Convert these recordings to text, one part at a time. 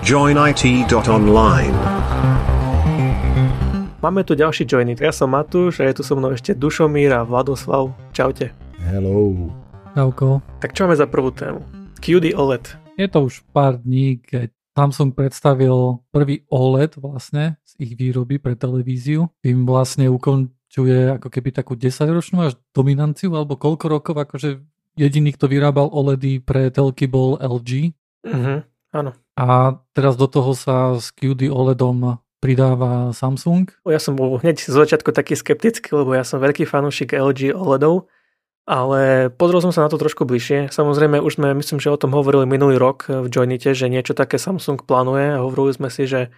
joinit.online. Máme tu ďalší joinit. Ja som Matúš a je tu so mnou ešte Dušomír a Vladoslav. Čaute. Hello. Čauko. Tak čo máme za prvú tému? QD OLED. Je to už pár dní, keď Samsung predstavil prvý OLED vlastne z ich výroby pre televíziu. Tým vlastne ukončuje ako keby takú 10-ročnú až dominanciu, alebo koľko rokov akože jediný, kto vyrábal OLEDy pre telky bol LG. Mhm, áno. A teraz do toho sa s QD OLEDom pridáva Samsung. Ja som bol hneď z začiatku taký skeptický, lebo ja som veľký fanúšik LG OLEDov, ale pozrel som sa na to trošku bližšie. Samozrejme, už sme, myslím, že o tom hovorili minulý rok v Joinite, že niečo také Samsung plánuje a hovorili sme si, že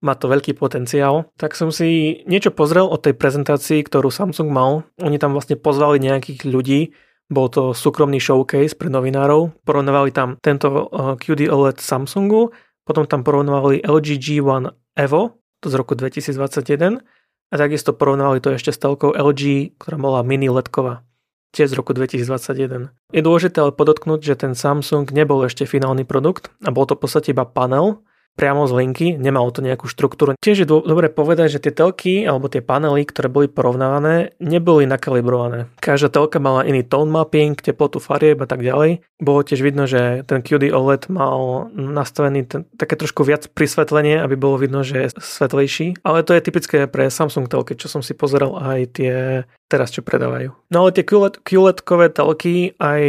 má to veľký potenciál. Tak som si niečo pozrel o tej prezentácii, ktorú Samsung mal. Oni tam vlastne pozvali nejakých ľudí, bol to súkromný showcase pre novinárov. Porovnávali tam tento eh, QD OLED Samsungu, potom tam porovnávali LG G1 Evo, to z roku 2021, a takisto porovnávali to ešte s telkou LG, ktorá bola mini ledková, tiež z roku 2021. Je dôležité ale podotknúť, že ten Samsung nebol ešte finálny produkt a bol to v podstate iba panel, priamo z linky, nemalo to nejakú štruktúru. Tiež je dobre povedať, že tie telky alebo tie panely, ktoré boli porovnávané, neboli nakalibrované. Každá telka mala iný tone mapping, teplotu farieb a tak ďalej. Bolo tiež vidno, že ten QD OLED mal nastavený ten, také trošku viac prisvetlenie, aby bolo vidno, že je svetlejší. Ale to je typické pre Samsung telky, čo som si pozeral aj tie teraz, čo predávajú. No ale tie QLED, QLED-kové telky, aj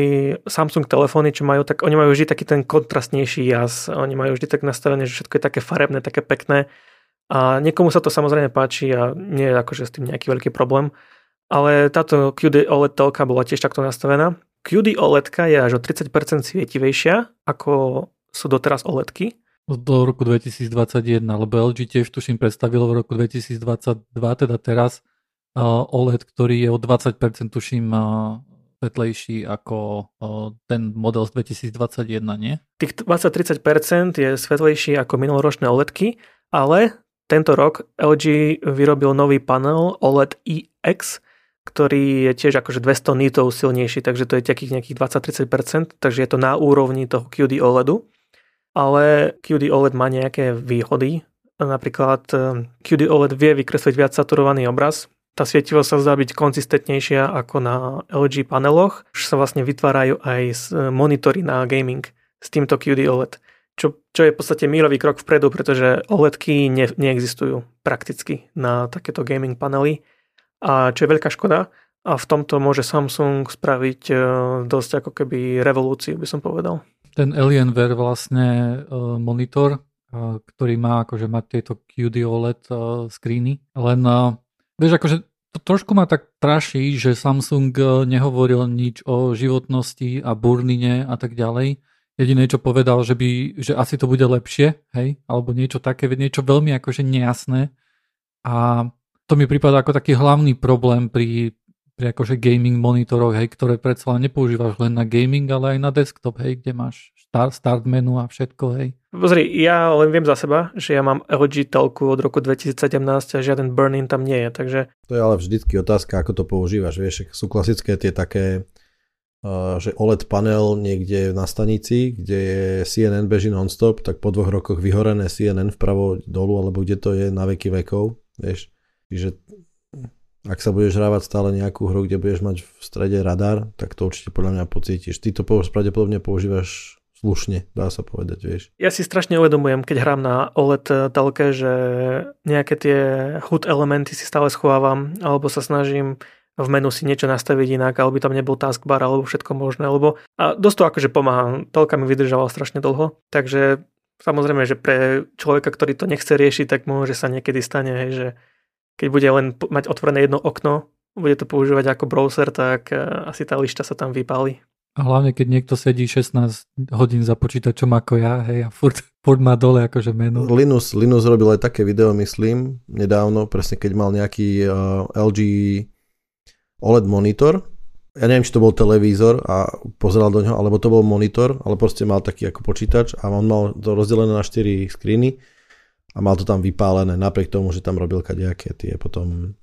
Samsung telefóny, čo majú, tak oni majú vždy taký ten kontrastnejší jas. Oni majú vždy tak nastavené, že všetko je také farebné, také pekné. A niekomu sa to samozrejme páči a nie je akože s tým nejaký veľký problém. Ale táto QD OLED telka bola tiež takto nastavená. QD OLED je až o 30% svietivejšia, ako sú doteraz OLEDky. Do roku 2021, lebo LG tiež tuším predstavilo v roku 2022, teda teraz OLED, ktorý je o 20% tuším svetlejší ako ten model z 2021, nie? Tých 20-30% je svetlejší ako minuloročné OLEDky, ale tento rok LG vyrobil nový panel OLED EX, ktorý je tiež akože 200 nitov silnejší, takže to je takých nejakých 20-30%, takže je to na úrovni toho QD OLEDu. Ale QD OLED má nejaké výhody, napríklad e, QD OLED vie vykresliť viac saturovaný obraz, tá svietivosť sa zdá byť konzistentnejšia ako na LG paneloch, že sa vlastne vytvárajú aj monitory na gaming s týmto QD OLED. Čo, čo je v podstate mírový krok vpredu, pretože OLEDky ne, neexistujú prakticky na takéto gaming panely. A čo je veľká škoda, a v tomto môže Samsung spraviť e, dosť ako keby revolúciu, by som povedal. Ten Alienware vlastne e, monitor, e, ktorý má akože mať tieto QD OLED screeny, len vieš akože to trošku ma tak traší, že Samsung eh, nehovoril nič o životnosti a burnine a tak ďalej. Jediné, čo povedal, že, by, že asi to bude lepšie, hej, alebo niečo také, niečo veľmi akože nejasné. A to mi prípada ako taký hlavný problém pri, pri akože gaming monitoroch, hej, ktoré predsa nepoužívaš len na gaming, ale aj na desktop, hej, kde máš start, start menu a všetko, hej. Pozri, ja len viem za seba, že ja mám LG telku od roku 2017 a žiaden burn-in tam nie je, takže... To je ale vždycky otázka, ako to používaš, vieš, sú klasické tie také, uh, že OLED panel niekde na stanici, kde je CNN beží non-stop, tak po dvoch rokoch vyhorené CNN vpravo dolu, alebo kde to je na veky vekov, vieš. Čiže ak sa budeš hrávať stále nejakú hru, kde budeš mať v strede radar, tak to určite podľa mňa pocítiš. Ty to pravdepodobne používaš slušne, dá sa povedať, vieš. Ja si strašne uvedomujem, keď hrám na OLED telke, že nejaké tie HUD elementy si stále schovávam, alebo sa snažím v menu si niečo nastaviť inak, alebo tam nebol taskbar, alebo všetko možné, lebo a dosť to akože pomáha. Telka mi vydržala strašne dlho, takže samozrejme, že pre človeka, ktorý to nechce riešiť, tak môže sa niekedy stane, hej, že keď bude len mať otvorené jedno okno, bude to používať ako browser, tak eh, asi tá lišta sa tam vypáli. A hlavne, keď niekto sedí 16 hodín za počítačom ako ja, hej, a furt, furt má dole akože meno. Linus, Linus robil aj také video, myslím, nedávno, presne keď mal nejaký uh, LG OLED monitor. Ja neviem, či to bol televízor a pozeral do neho, alebo to bol monitor, ale proste mal taký ako počítač a on mal to rozdelené na 4 screeny a mal to tam vypálené, napriek tomu, že tam robil kadejaké tie potom Eh,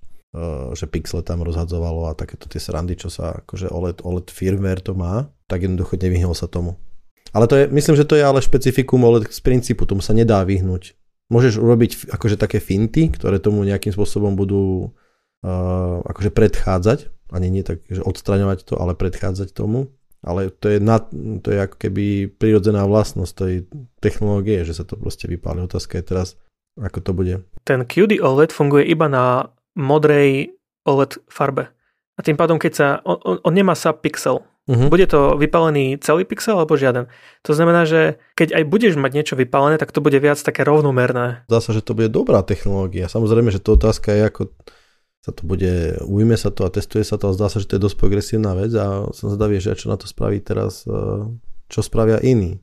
že pixle tam rozhadzovalo a takéto tie srandy, čo sa akože OLED, OLED firmware to má, tak jednoducho nevyhnul sa tomu. Ale to je, myslím, že to je ale špecifikum OLED z princípu, tomu sa nedá vyhnúť. Môžeš urobiť akože také finty, ktoré tomu nejakým spôsobom budú uh, akože predchádzať, ani nie tak, že odstraňovať to, ale predchádzať tomu. Ale to je, nad, to je ako keby prirodzená vlastnosť tej technológie, že sa to proste vypáli. Otázka je teraz, ako to bude. Ten QD OLED funguje iba na modrej OLED farbe. A tým pádom, keď sa, on, on, on nemá subpixel. Uh-huh. Bude to vypálený celý pixel alebo žiaden. To znamená, že keď aj budeš mať niečo vypálené, tak to bude viac také rovnomerné. Zdá sa, že to bude dobrá technológia. Samozrejme, že to otázka je, ako sa to bude, ujme sa to a testuje sa to a zdá sa, že to je dosť progresívna vec a som zvedavý, že čo na to spraví teraz, e, čo spravia iní.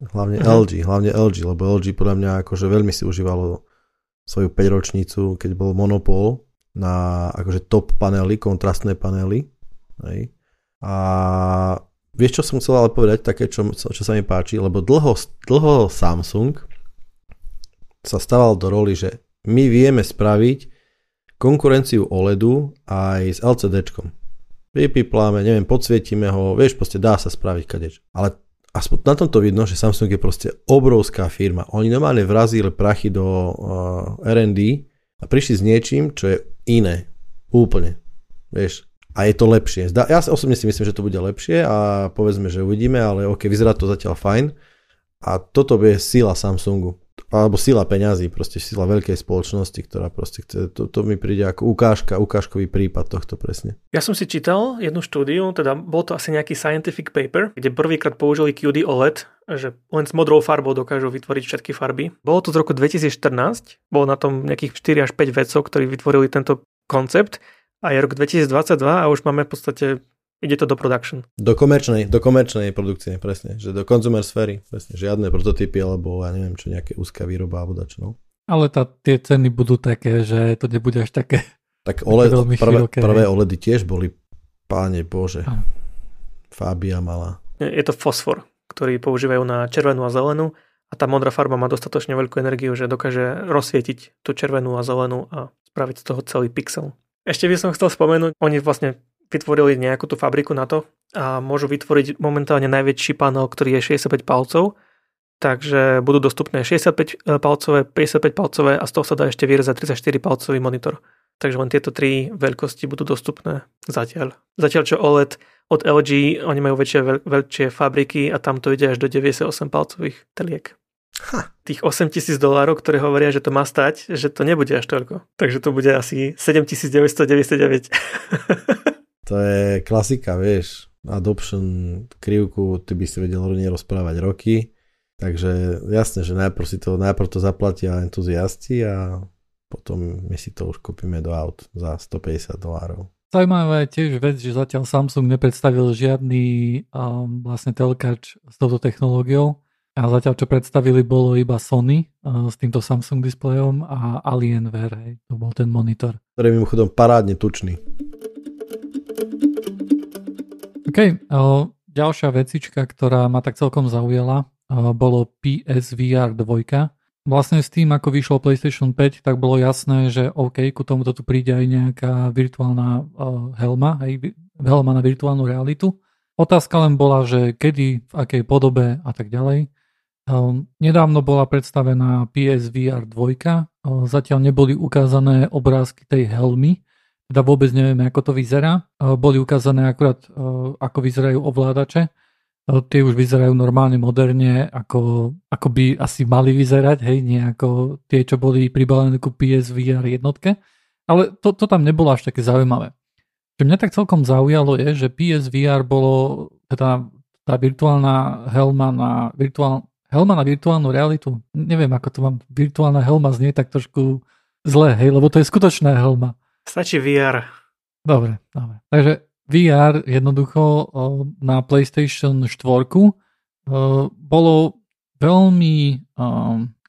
Hlavne uh-huh. LG, hlavne LG, lebo LG podľa mňa akože veľmi si užívalo svoju 5 ročnicu, keď bol monopol na akože top panely, kontrastné panely. Hej a vieš, čo som chcel ale povedať, také, čo, čo sa mi páči, lebo dlho, dlho Samsung sa stával do roli, že my vieme spraviť konkurenciu OLEDu aj s LCDčkom. Vypipláme, neviem, podsvietime ho, vieš, proste dá sa spraviť kadeč. Ale aspoň na tomto vidno, že Samsung je proste obrovská firma. Oni normálne vrazili prachy do uh, R&D a prišli s niečím, čo je iné. Úplne. Vieš, a je to lepšie. Ja osobne si myslím, že to bude lepšie a povedzme, že uvidíme, ale ok, vyzerá to zatiaľ fajn. A toto bude sila Samsungu. Alebo sila peňazí, proste sila veľkej spoločnosti, ktorá proste chce, to, to mi príde ako ukážka, ukážkový prípad tohto presne. Ja som si čítal jednu štúdiu, teda bol to asi nejaký scientific paper, kde prvýkrát použili QD OLED, že len s modrou farbou dokážu vytvoriť všetky farby. Bolo to z roku 2014, bolo na tom nejakých 4 až 5 vedcov, ktorí vytvorili tento koncept a je rok 2022 a už máme v podstate, ide to do production. Do komerčnej, do komerčnej produkcie, presne, že do consumer sféry, presne, žiadne prototypy alebo ja neviem čo, nejaké úzka výroba alebo dač, no. Ale tá, tie ceny budú také, že to nebude až také Tak OLED, prvé, prvé OLEDy tiež boli, páne Bože, a. Fábia mala. Je to fosfor, ktorý používajú na červenú a zelenú a tá modrá farba má dostatočne veľkú energiu, že dokáže rozsvietiť tú červenú a zelenú a spraviť z toho celý pixel. Ešte by som chcel spomenúť, oni vlastne vytvorili nejakú tú fabriku na to a môžu vytvoriť momentálne najväčší panel, ktorý je 65 palcov, takže budú dostupné 65 e, palcové, 55 palcové a z toho sa dá ešte vyrezať 34 palcový monitor. Takže len tieto tri veľkosti budú dostupné zatiaľ. Zatiaľ čo OLED od LG, oni majú väčšie, väčšie fabriky a tam to ide až do 98 palcových teliek. Ha. Tých 8 tisíc dolárov, ktoré hovoria, že to má stať, že to nebude až toľko. Takže to bude asi 7999. to je klasika, vieš. Adoption krivku, ty by si vedel rozprávať roky. Takže jasne, že najprv, si to, najprv to zaplatia entuziasti a potom my si to už kúpime do aut za 150 dolárov. Zaujímavá je tiež vec, že zatiaľ Samsung nepredstavil žiadny um, vlastne telkač s touto technológiou a zatiaľ, čo predstavili, bolo iba Sony uh, s týmto Samsung displejom a Alienware, hej, to bol ten monitor. Ktorý je mimochodom parádne tučný. OK, uh, ďalšia vecička, ktorá ma tak celkom zaujala, uh, bolo PSVR 2. Vlastne s tým, ako vyšlo PlayStation 5, tak bolo jasné, že OK, ku tomuto tu príde aj nejaká virtuálna uh, helma, hej, helma na virtuálnu realitu. Otázka len bola, že kedy, v akej podobe a tak ďalej. Nedávno bola predstavená PSVR 2, ehm, zatiaľ neboli ukázané obrázky tej helmy, teda vôbec nevieme, ako to vyzerá. Ehm, boli ukázané akurát, ako vyzerajú ovládače. Tie už vyzerajú normálne, moderne, ako, ako by asi mali vyzerať, hej, nie ako tie, čo boli pribalené ku PSVR jednotke. Ale to, to tam nebolo až také zaujímavé. Čo mňa tak celkom zaujalo je, že PSVR bolo, teda tá virtuálna helma na virtuál, helma na virtuálnu realitu, neviem ako to mám, virtuálna helma znie tak trošku zle, hej, lebo to je skutočná helma. Stačí VR. Dobre, dobre. Takže VR jednoducho na PlayStation 4 bolo veľmi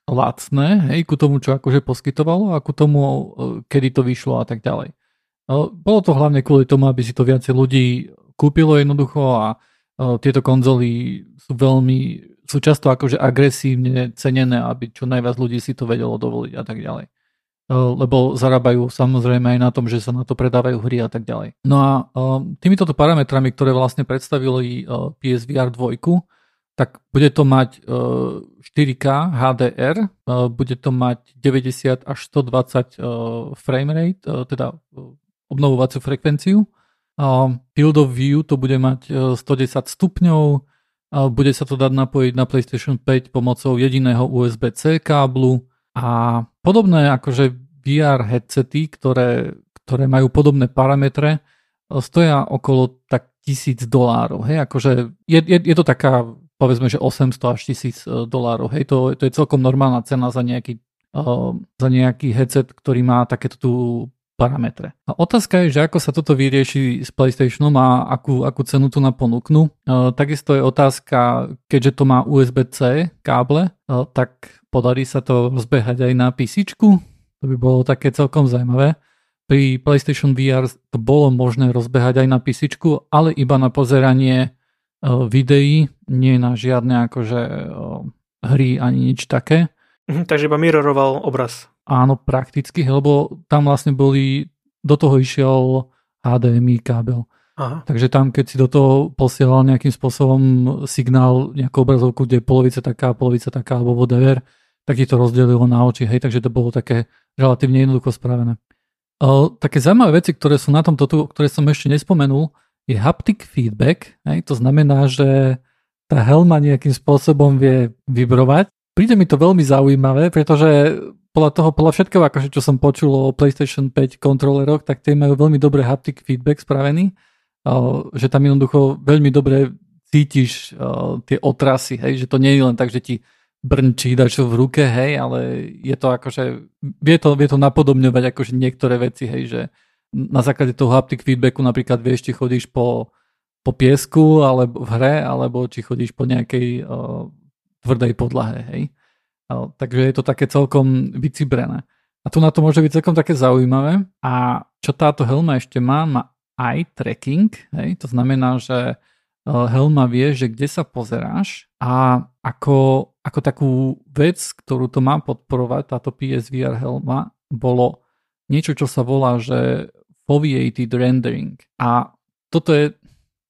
lacné, hej, ku tomu, čo akože poskytovalo a ku tomu, kedy to vyšlo a tak ďalej. Bolo to hlavne kvôli tomu, aby si to viacej ľudí kúpilo jednoducho a tieto konzoly sú veľmi sú často akože agresívne cenené, aby čo najviac ľudí si to vedelo dovoliť a tak ďalej. Lebo zarábajú samozrejme aj na tom, že sa na to predávajú hry a tak ďalej. No a týmito parametrami, ktoré vlastne predstavili PSVR 2, tak bude to mať 4K HDR, bude to mať 90 až 120 frame rate, teda obnovovaciu frekvenciu. Field of view to bude mať 110 stupňov, bude sa to dať napojiť na PlayStation 5 pomocou jediného USB-C káblu a podobné akože VR headsety, ktoré, ktoré majú podobné parametre, stoja okolo tak tisíc dolárov. Hej, akože je, je, je to taká, povedzme, že 800 až tisíc e, dolárov. Hej, to, to je celkom normálna cena za nejaký, uh, za nejaký headset, ktorý má takéto tu parametre. A otázka je, že ako sa toto vyrieši s PlayStationom a akú, akú cenu tu na ponúknu. Uh, takisto je otázka, keďže to má USB-C káble, uh, tak podarí sa to rozbehať aj na PC. To by bolo také celkom zaujímavé. Pri PlayStation VR to bolo možné rozbehať aj na PC, ale iba na pozeranie uh, videí, nie na žiadne akože uh, hry ani nič také. Mhm, takže iba mirroroval obraz. Áno, prakticky, lebo tam vlastne boli, do toho išiel HDMI kábel. Aha. Takže tam, keď si do toho posielal nejakým spôsobom signál, nejakú obrazovku, kde je polovica taká, polovica taká, alebo whatever, tak ti to rozdelilo na oči, hej, takže to bolo také relatívne jednoducho spravené. O, také zaujímavé veci, ktoré sú na tomto tu, ktoré som ešte nespomenul, je haptic feedback, hej, to znamená, že tá helma nejakým spôsobom vie vibrovať. Príde mi to veľmi zaujímavé, pretože podľa toho, podľa všetkého, akože čo som počul o PlayStation 5 kontroleroch, tak tie majú veľmi dobré haptic feedback spravený, že tam jednoducho veľmi dobre cítiš tie otrasy, hej, že to nie je len tak, že ti brnčí dačo v ruke, hej, ale je to akože, vie to, vie to napodobňovať akože niektoré veci, hej, že na základe toho haptic feedbacku napríklad vieš, či chodíš po, po piesku alebo v hre, alebo či chodíš po nejakej uh, tvrdej podlahe, hej. Takže je to také celkom vycibrené. A tu na to môže byť celkom také zaujímavé. A čo táto helma ešte má, má eye tracking. Hej? To znamená, že e, helma vie, že kde sa pozeráš a ako, ako takú vec, ktorú to má podporovať, táto PSVR helma, bolo niečo, čo sa volá, že foveated rendering. A toto je,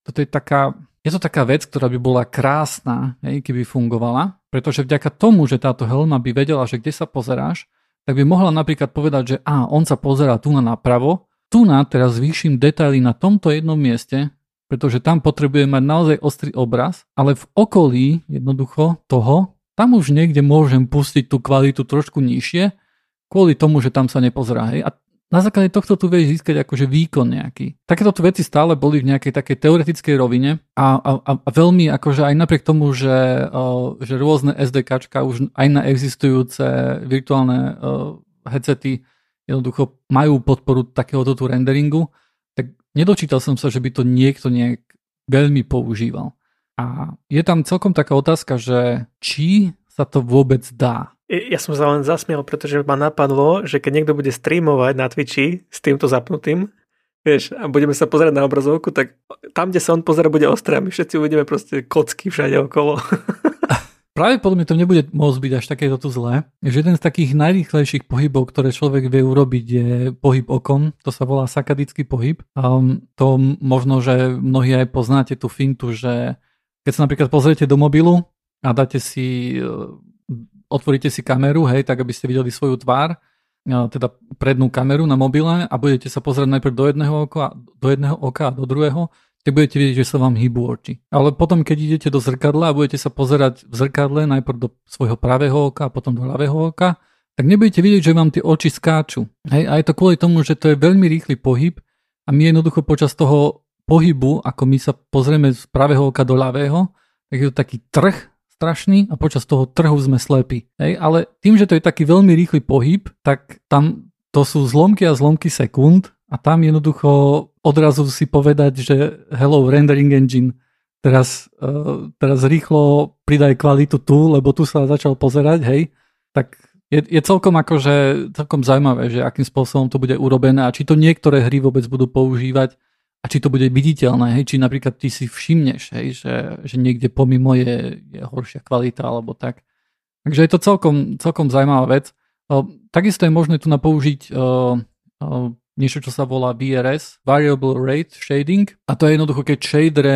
toto je taká, je to taká vec, ktorá by bola krásna, hej, keby fungovala, pretože vďaka tomu, že táto helma by vedela, že kde sa pozeráš, tak by mohla napríklad povedať, že a on sa pozerá tu na napravo, tu na teraz zvýšim detaily na tomto jednom mieste, pretože tam potrebuje mať naozaj ostrý obraz, ale v okolí jednoducho toho, tam už niekde môžem pustiť tú kvalitu trošku nižšie, kvôli tomu, že tam sa nepozerá. Hej. A na základe tohto tu vieš získať akože výkon nejaký. Takéto veci stále boli v nejakej takej teoretickej rovine a, a, a veľmi akože aj napriek tomu, že, uh, že rôzne SDKčka už aj na existujúce virtuálne uh, headsety jednoducho majú podporu takéhoto tu renderingu, nedočítal som sa, že by to niekto nejak veľmi používal. A je tam celkom taká otázka, že či sa to vôbec dá. Ja som sa len zasmiel, pretože ma napadlo, že keď niekto bude streamovať na Twitchi s týmto zapnutým, vieš, a budeme sa pozerať na obrazovku, tak tam, kde sa on pozera, bude ostré a my všetci uvidíme proste kocky všade okolo. Mňa to nebude môcť byť až takéto tu zlé. Že jeden z takých najrýchlejších pohybov, ktoré človek vie urobiť, je pohyb okom. To sa volá sakadický pohyb. Um, to možno, že mnohí aj poznáte tú fintu, že keď sa napríklad pozriete do mobilu a dáte si otvoríte si kameru, hej, tak aby ste videli svoju tvár, teda prednú kameru na mobile a budete sa pozerať najprv do jedného oka, do jedného oka a do druhého, tak budete vidieť, že sa vám hýbu oči. Ale potom, keď idete do zrkadla a budete sa pozerať v zrkadle najprv do svojho pravého oka a potom do ľavého oka, tak nebudete vidieť, že vám tie oči skáču. Hej, a je to kvôli tomu, že to je veľmi rýchly pohyb a my jednoducho počas toho pohybu, ako my sa pozrieme z pravého oka do ľavého, tak je to taký trh strašný a počas toho trhu sme slepí. Hej? Ale tým, že to je taký veľmi rýchly pohyb, tak tam to sú zlomky a zlomky sekúnd a tam jednoducho odrazu si povedať, že hello rendering engine, teraz, uh, teraz rýchlo pridaj kvalitu tu, lebo tu sa začal pozerať, hej, tak je, je celkom akože celkom zaujímavé, že akým spôsobom to bude urobené a či to niektoré hry vôbec budú používať a či to bude viditeľné, hej, či napríklad ty si všimneš, hej, že, že niekde pomimo je, je horšia kvalita alebo tak. Takže je to celkom, celkom zaujímavá vec. O, takisto je možné tu na použiť o, o, niečo, čo sa volá VRS, Variable Rate Shading, a to je jednoducho, keď shadere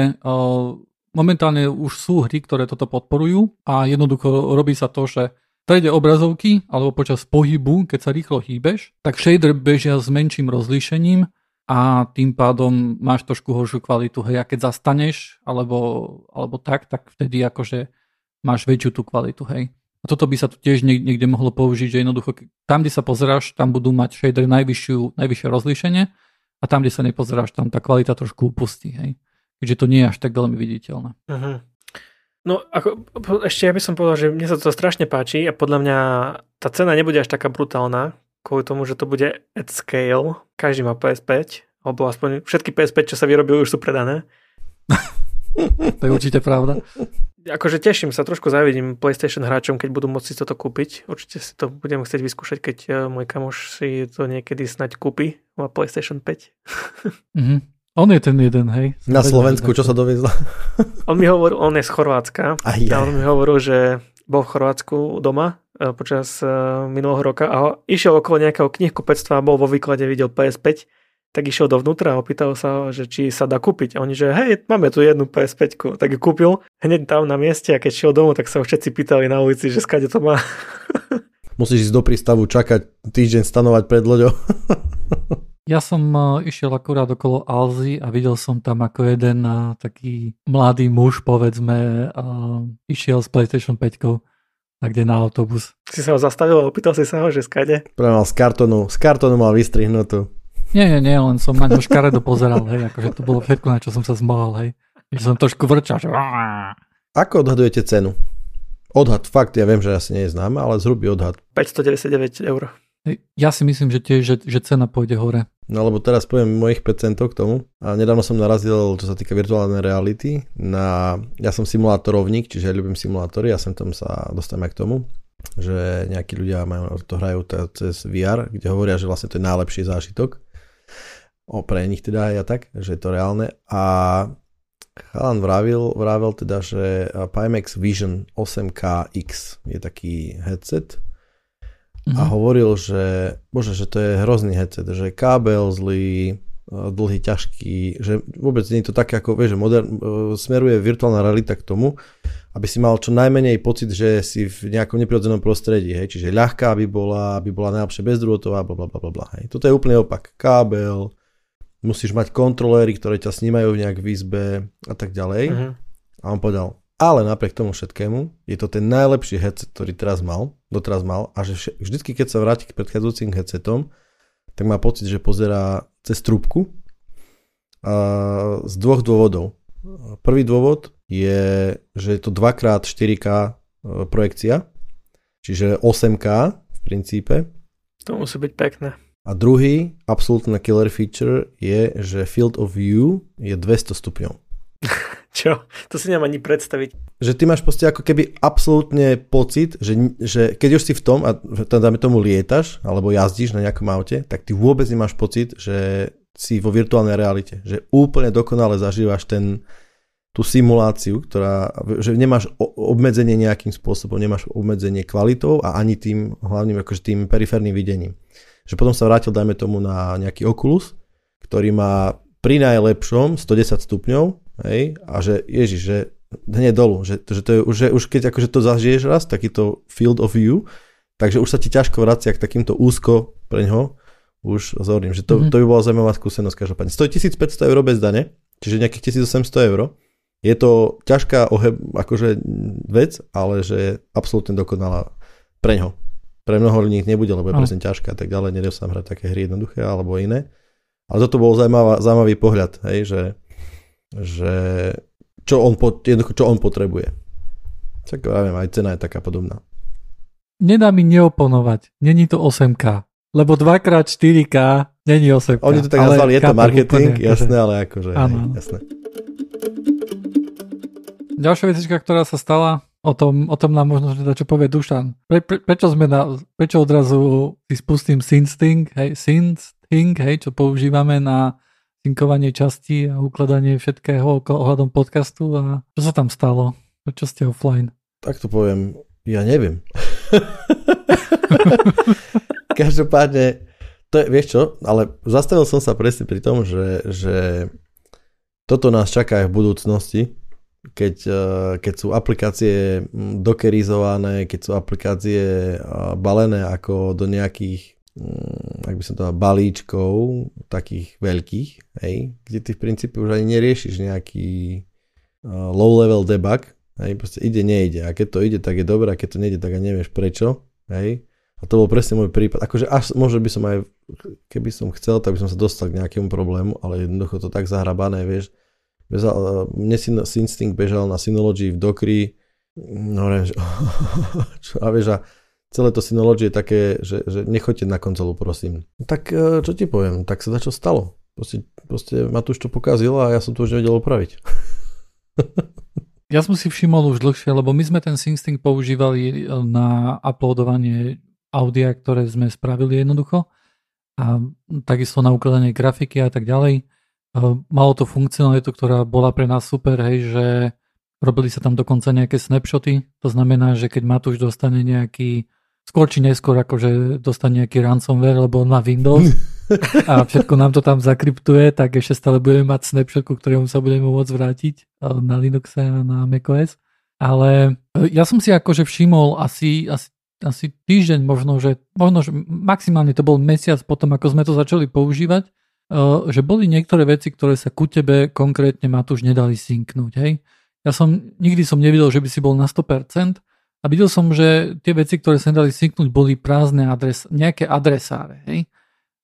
momentálne už sú hry, ktoré toto podporujú a jednoducho robí sa to, že strede obrazovky alebo počas pohybu, keď sa rýchlo hýbeš, tak shader bežia s menším rozlíšením a tým pádom máš trošku horšiu kvalitu hej. A keď zastaneš alebo, alebo tak, tak vtedy akože máš väčšiu tú kvalitu, hej. A toto by sa tu tiež niekde mohlo použiť, že jednoducho tam, kde sa pozeráš, tam budú mať shader najvyššiu, najvyššie rozlíšenie a tam, kde sa nepozeráš, tam tá kvalita trošku upustí, hej. Keďže to nie je až tak veľmi viditeľné. Uh-huh. No, ako, ešte ja by som povedal, že mne sa to strašne páči a podľa mňa tá cena nebude až taká brutálna, kvôli tomu, že to bude at scale. Každý má PS5, alebo aspoň všetky PS5, čo sa vyrobili, už sú predané. to je určite pravda. Akože teším sa, trošku závidím PlayStation hráčom, keď budú môcť si toto kúpiť. Určite si to budem chcieť vyskúšať, keď eh, môj kamoš si to niekedy snať kúpi. Má PlayStation 5. mm-hmm. On je ten jeden, hej. Na Slovensku, čo sa doviezla? on mi hovoril, on je z Chorvátska. A, a on mi hovoril, že bol v Chorvátsku doma e, počas e, minulého roka a išiel okolo nejakého knihkupectva a bol vo výklade, videl PS5, tak išiel dovnútra a opýtal sa, že či sa dá kúpiť. A oni, že hej, máme tu jednu PS5, tak ju kúpil hneď tam na mieste a keď šiel domov, tak sa ho všetci pýtali na ulici, že skade to má. Musíš ísť do prístavu, čakať týždeň stanovať pred loďou. Ja som uh, išiel akurát okolo Alzy a videl som tam ako jeden uh, taký mladý muž, povedzme, uh, išiel s PlayStation 5 a kde na autobus. Si sa ho zastavil a opýtal si sa ho, že skade? Práve mal z kartonu, z kartonu mal vystrihnutú. Nie, nie, nie, len som na ňo škaredo pozeral, hej, akože to bolo všetko, na čo som sa zmohol, hej. Že som trošku vrčal, že... Ako odhadujete cenu? Odhad, fakt, ja viem, že asi nie je známe, ale zhrubý odhad. 599 eur. Ja si myslím, že tiež, že, že cena pôjde hore. No lebo teraz poviem mojich 5 k tomu. A nedávno som narazil, čo sa týka virtuálnej reality, na... Ja som simulátorovník, čiže ja ľúbim simulátory, ja sem tam sa dostanem aj k tomu, že nejakí ľudia majú, to hrajú cez VR, kde hovoria, že vlastne to je najlepší zážitok. O, pre nich teda aj ja tak, že je to reálne. A chalan vravil, vravil teda, že Pimax Vision 8KX je taký headset, mm-hmm. a mhm. hovoril, že bože, že to je hrozný headset, že kábel zlý, dlhý, ťažký, že vôbec nie je to také ako, vieš, že modern, smeruje virtuálna realita k tomu, aby si mal čo najmenej pocit, že si v nejakom neprirodzenom prostredí, hej, čiže ľahká by bola, aby bola najlepšie bezdrôtová, bla bla bla bla, hej. Toto je úplne opak. Kábel, musíš mať kontroléry, ktoré ťa snímajú nejak v izbe a tak ďalej. Uh-huh. A on povedal, ale napriek tomu všetkému je to ten najlepší headset, ktorý teraz mal, doteraz mal a že vždycky, keď sa vráti k predchádzajúcim headsetom, tak má pocit, že pozerá cez trúbku a z dvoch dôvodov. Prvý dôvod je, že je to 2x4K e, projekcia, čiže 8K v princípe. To musí byť pekné. A druhý, absolútna killer feature je, že field of view je 200 stupňov. Čo? To si neviem ani predstaviť. Že ty máš proste ako keby absolútne pocit, že, že keď už si v tom a dáme tomu lietaš alebo jazdíš na nejakom aute, tak ty vôbec nemáš pocit, že si vo virtuálnej realite. Že úplne dokonale zažívaš ten, tú simuláciu, ktorá, že nemáš obmedzenie nejakým spôsobom, nemáš obmedzenie kvalitou a ani tým hlavným akože tým periférnym videním. Že potom sa vrátil, dajme tomu, na nejaký Oculus, ktorý má pri najlepšom 110 stupňov hej, a že ježiš, že hneď dolu, že, že, to je, že už keď akože to zažiješ raz, takýto field of view, takže už sa ti ťažko vracia k takýmto úzko pre ňoho, už zorím, že to, mm-hmm. to by bola zaujímavá skúsenosť každopádne. Stojí 1500 eur bez dane, čiže nejakých 1800 eur. Je to ťažká oheb, akože vec, ale že je absolútne dokonalá pre ňo. Pre mnoho ľudí nebude, lebo je presne ťažká a tak ďalej, nedá sa hrať také hry jednoduché alebo iné. Ale toto bol zaujímavá, zaujímavý pohľad, hej, že že čo on, čo on potrebuje. Tak ja viem, aj cena je taká podobná. Nedá mi neoponovať. Není to 8K. Lebo 2x4K není 8K. Oni to tak nazvali, je to marketing, úplne, jasné, ale akože, áno. Hej, jasné. Ďalšia vecička, ktorá sa stala, o tom, o tom nám možno teda čo povie Dušan. Pre, pre, prečo sme na, prečo odrazu si spustím Synsting, hej, Synsting, hej, čo používame na synkovanie časti a ukladanie všetkého ohľadom podcastu a čo sa tam stalo? Prečo ste offline? Tak to poviem, ja neviem. Každopádne, to je, vieš čo, ale zastavil som sa presne pri tom, že, že toto nás čaká aj v budúcnosti, keď, uh, keď sú aplikácie dockerizované, keď sú aplikácie uh, balené ako do nejakých um, ak by som to balíčkov takých veľkých, hej, kde ty v princípe už ani neriešiš nejaký uh, low level debug, hej, proste ide, nejde a keď to ide, tak je dobré a keď to nejde, tak ani nevieš prečo, hej, a to bol presne môj prípad. Akože až možno by som aj, keby som chcel, tak by som sa dostal k nejakému problému, ale jednoducho to tak zahrabané, vieš. Bezal, mne Instinct bežal na Synology v Dockry, no že, čo, a vieš, a celé to Synology je také, že, že nechoďte na konzolu, prosím. Tak e, čo ti poviem, tak sa za čo stalo. Proste, proste ma tu už to pokazilo a ja som to už nevedel opraviť. Ja som si všimol už dlhšie, lebo my sme ten Instinct používali na uploadovanie audia, ktoré sme spravili jednoducho a takisto na ukladanie grafiky a tak ďalej. Malo to funkcionalitu, ktorá bola pre nás super, hej, že robili sa tam dokonca nejaké snapshoty, to znamená, že keď Matúš dostane nejaký, skôr či neskôr akože dostane nejaký ransomware, lebo on má Windows a všetko nám to tam zakryptuje, tak ešte stále budeme mať snapshot, ku ktorému sa budeme môcť vrátiť na Linuxe a na macOS. Ale e, ja som si akože všimol asi, asi asi týždeň možno, že, možno, že maximálne to bol mesiac potom, ako sme to začali používať, že boli niektoré veci, ktoré sa ku tebe konkrétne Matúš nedali synknúť. Hej? Ja som, nikdy som nevidel, že by si bol na 100% a videl som, že tie veci, ktoré sa nedali synknúť, boli prázdne adres, nejaké adresáre. Hej?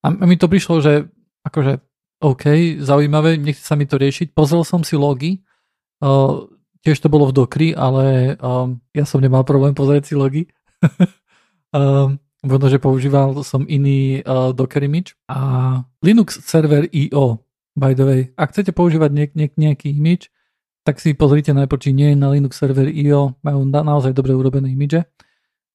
A mi to prišlo, že akože OK, zaujímavé, nechce sa mi to riešiť. Pozrel som si logy, uh, tiež to bolo v Dokry, ale um, ja som nemal problém pozrieť si logy. um, možno, že používal som iný uh, Docker a Linux server IO, by the way. Ak chcete používať niek- niek- nejaký image, tak si pozrite najprv, či nie je na Linux server IO, majú na- naozaj dobre urobené image.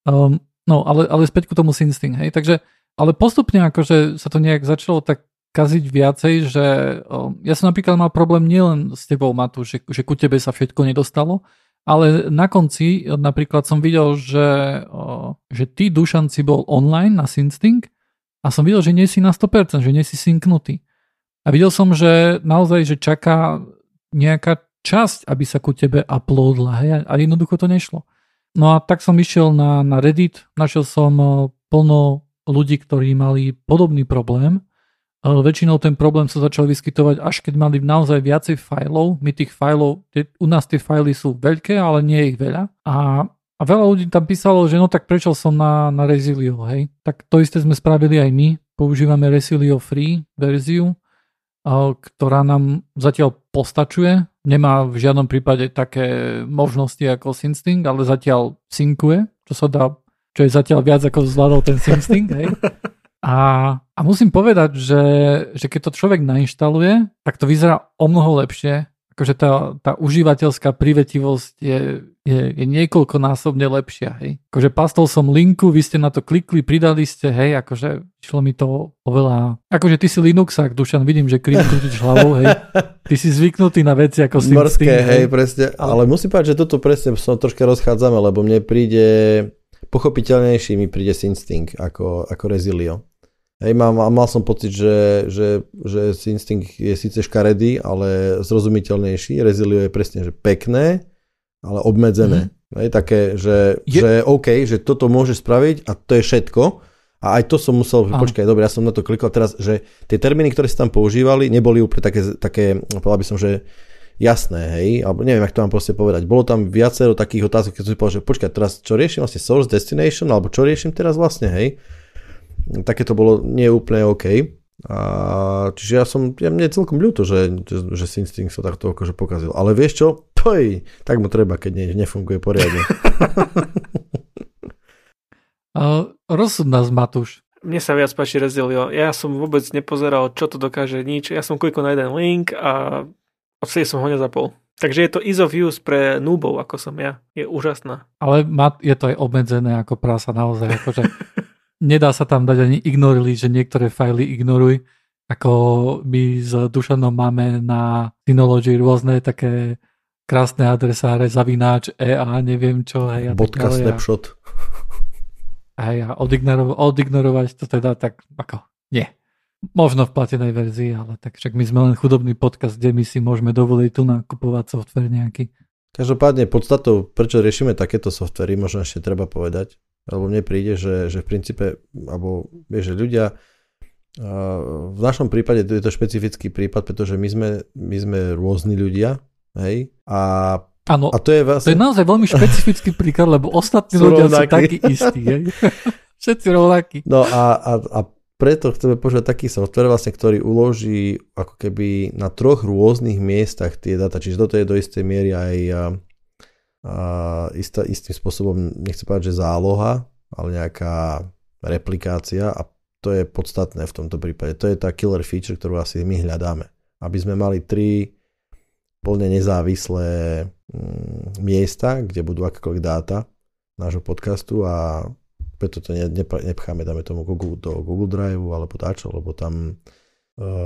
Um, no, ale, ale späť ku tomu Synsting, hej, takže, ale postupne akože sa to nejak začalo tak kaziť viacej, že um, ja som napríklad mal problém nielen s tebou, Matu, že, že ku tebe sa všetko nedostalo, ale na konci napríklad som videl, že, že ty, Dušan, si bol online na Synsting a som videl, že nie si na 100%, že nie si synknutý. A videl som, že naozaj, že čaká nejaká časť, aby sa ku tebe uploadla, hej, a jednoducho to nešlo. No a tak som išiel na, na Reddit, našiel som plno ľudí, ktorí mali podobný problém väčšinou ten problém sa začal vyskytovať až keď mali naozaj viacej fajlov. My tých fajlov, u nás tie fajly sú veľké, ale nie ich veľa. A, a veľa ľudí tam písalo, že no tak prečo som na, na Resilio, hej. Tak to isté sme spravili aj my. Používame Resilio Free verziu, ktorá nám zatiaľ postačuje. Nemá v žiadnom prípade také možnosti ako Synsting, ale zatiaľ synkuje, čo sa dá, čo je zatiaľ viac ako zvládol ten Synsting, hej. A, a musím povedať, že, že keď to človek nainštaluje, tak to vyzerá o mnoho lepšie. Akože tá, tá užívateľská privetivosť je, je, je niekoľkonásobne lepšia. Hej. Akože pastol som linku, vy ste na to klikli, pridali ste, hej, akože išlo mi to oveľa... Akože ty si Linuxák, Dušan, vidím, že kritičíš hlavou, hej. Ty si zvyknutý na veci ako si Morské, hej, hej, presne. Ale musím povedať, že toto presne sa troška rozchádzame, lebo mne príde pochopiteľnejší mi príde Synstinct ako, ako Resilio. Hej, mal, mal som pocit, že, že, že Instinct je síce škaredý, ale zrozumiteľnejší. Rezilio je presne, že pekné, ale obmedzené. Mm. Hej, také, že, je... že OK, že toto môže spraviť a to je všetko. A aj to som musel, Aha. počkaj, dobre, ja som na to klikol teraz, že tie termíny, ktoré sa tam používali, neboli úplne také, také povedal by som, že jasné, hej, alebo neviem, ak to mám proste povedať. Bolo tam viacero takých otázok, keď som si povedal, že počkaj, teraz čo riešim vlastne source destination, alebo čo riešim teraz vlastne, hej také to bolo nie úplne OK. A, čiže ja som, ja mne je celkom ľúto, že, že, že Instinct sa takto akože pokazil. Ale vieš čo? To je, tak mu treba, keď ne, nefunguje poriadne. uh, rozsud nás, Matúš. Mne sa viac páči Resilio. Ja som vôbec nepozeral, čo to dokáže nič. Ja som klikol na jeden link a odvtedy som ho nezapol. Takže je to ease of use pre noobov, ako som ja. Je úžasná. Ale je to aj obmedzené ako prasa naozaj. Akože nedá sa tam dať ani ignorili, že niektoré fajly ignoruj, ako my s Dušanom máme na Synology rôzne také krásne adresáre, zavináč, EA, neviem čo. Hej, Bodka snapshot. Hej, a odignoro- odignorovať to teda tak ako, nie. Možno v platenej verzii, ale tak však my sme len chudobný podcast, kde my si môžeme dovoliť tu nakupovať software nejaký. Každopádne podstatou, prečo riešime takéto softvery, možno ešte treba povedať, alebo mne príde, že, že v princípe, alebo vieš, že ľudia, v našom prípade je to špecifický prípad, pretože my sme, my sme rôzni ľudia, hej, a Áno, a to je, vlastne... to je naozaj veľmi špecifický príklad, lebo ostatní ľudia sú takí istí. Hej? Všetci rovnakí. No a, a, a preto chceme používať taký software, vlastne, ktorý uloží ako keby na troch rôznych miestach tie data, čiže toto je do istej miery aj a, istá, istým spôsobom, nechcem povedať, že záloha, ale nejaká replikácia a to je podstatné v tomto prípade. To je tá killer feature, ktorú asi my hľadáme. Aby sme mali tri plne nezávislé mm, miesta, kde budú akékoľvek dáta nášho podcastu a preto to nepcháme, dáme tomu Google, do Google Drive alebo dačo, lebo tam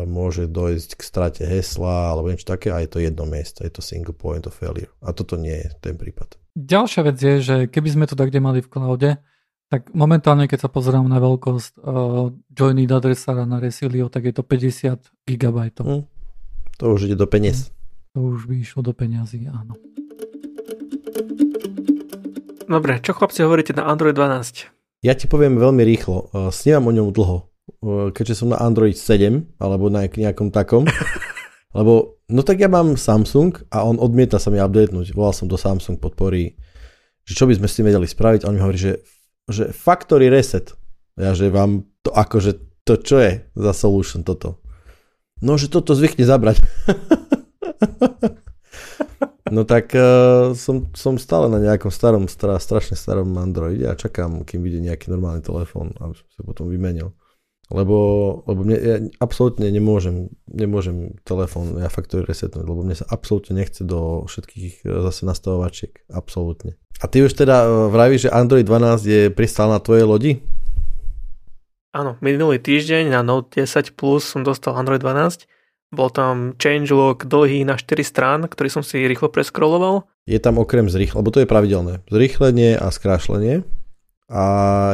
môže dojsť k strate hesla alebo niečo také a je to jedno miesto, je to single point of failure. A toto nie je ten prípad. Ďalšia vec je, že keby sme to tak kde mali v cloude, tak momentálne, keď sa pozerám na veľkosť uh, joiny adresára na Resilio, tak je to 50 GB. Mm. To už ide do peniaz. Mm. To už by išlo do peňazí, áno. Dobre, čo chlapci hovoríte na Android 12? Ja ti poviem veľmi rýchlo. Uh, snívam o ňom dlho. Uh, keďže som na Android 7, alebo na nejakom takom. lebo, no tak ja mám Samsung a on odmieta sa mi updatenúť. Volal som do Samsung podpory, že čo by sme s tým vedeli spraviť. A on mi hovorí, že, že factory reset. Ja, že vám to akože, to čo je za solution toto? No, že toto zvykne zabrať. No tak uh, som, som stále na nejakom starom, stra, strašne starom Androide a čakám, kým vyjde nejaký normálny telefón, aby som sa potom vymenil. Lebo, lebo mne, ja absolútne nemôžem, nemôžem telefón ja faktory resetnúť, lebo mne sa absolútne nechce do všetkých e, zase nastavovačiek. Absolútne. A ty už teda e, vravíš, že Android 12 je pristal na tvojej lodi? Áno, minulý týždeň na Note 10 Plus som dostal Android 12 bol tam changelog dlhý na 4 strán, ktorý som si rýchlo preskroloval. Je tam okrem zrýchlenia, lebo to je pravidelné, zrýchlenie a skrášlenie a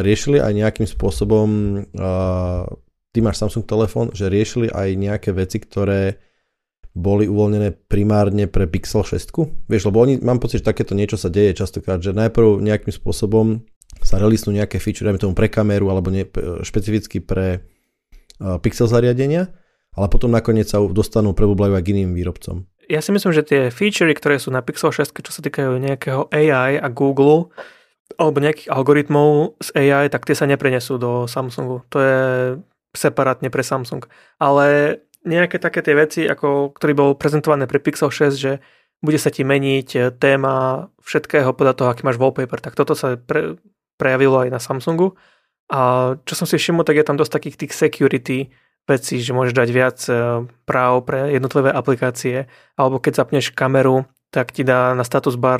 riešili aj nejakým spôsobom, uh, ty máš Samsung telefón, že riešili aj nejaké veci, ktoré boli uvoľnené primárne pre Pixel 6. Vieš, lebo oni, mám pocit, že takéto niečo sa deje častokrát, že najprv nejakým spôsobom sa releasnú nejaké feature, dajme tomu pre kameru alebo nie, špecificky pre uh, Pixel zariadenia ale potom nakoniec sa dostanú, prebublajú aj k iným výrobcom. Ja si myslím, že tie featurey, ktoré sú na Pixel 6, čo sa týkajú nejakého AI a Google, alebo nejakých algoritmov z AI, tak tie sa neprenesú do Samsungu. To je separátne pre Samsung. Ale nejaké také tie veci, ako, ktorý bol prezentované pre Pixel 6, že bude sa ti meniť téma všetkého podľa toho, aký máš wallpaper, tak toto sa pre, prejavilo aj na Samsungu. A čo som si všimol, tak je tam dosť takých tých security veci, že môžeš dať viac e, práv pre jednotlivé aplikácie, alebo keď zapneš kameru, tak ti dá na status bar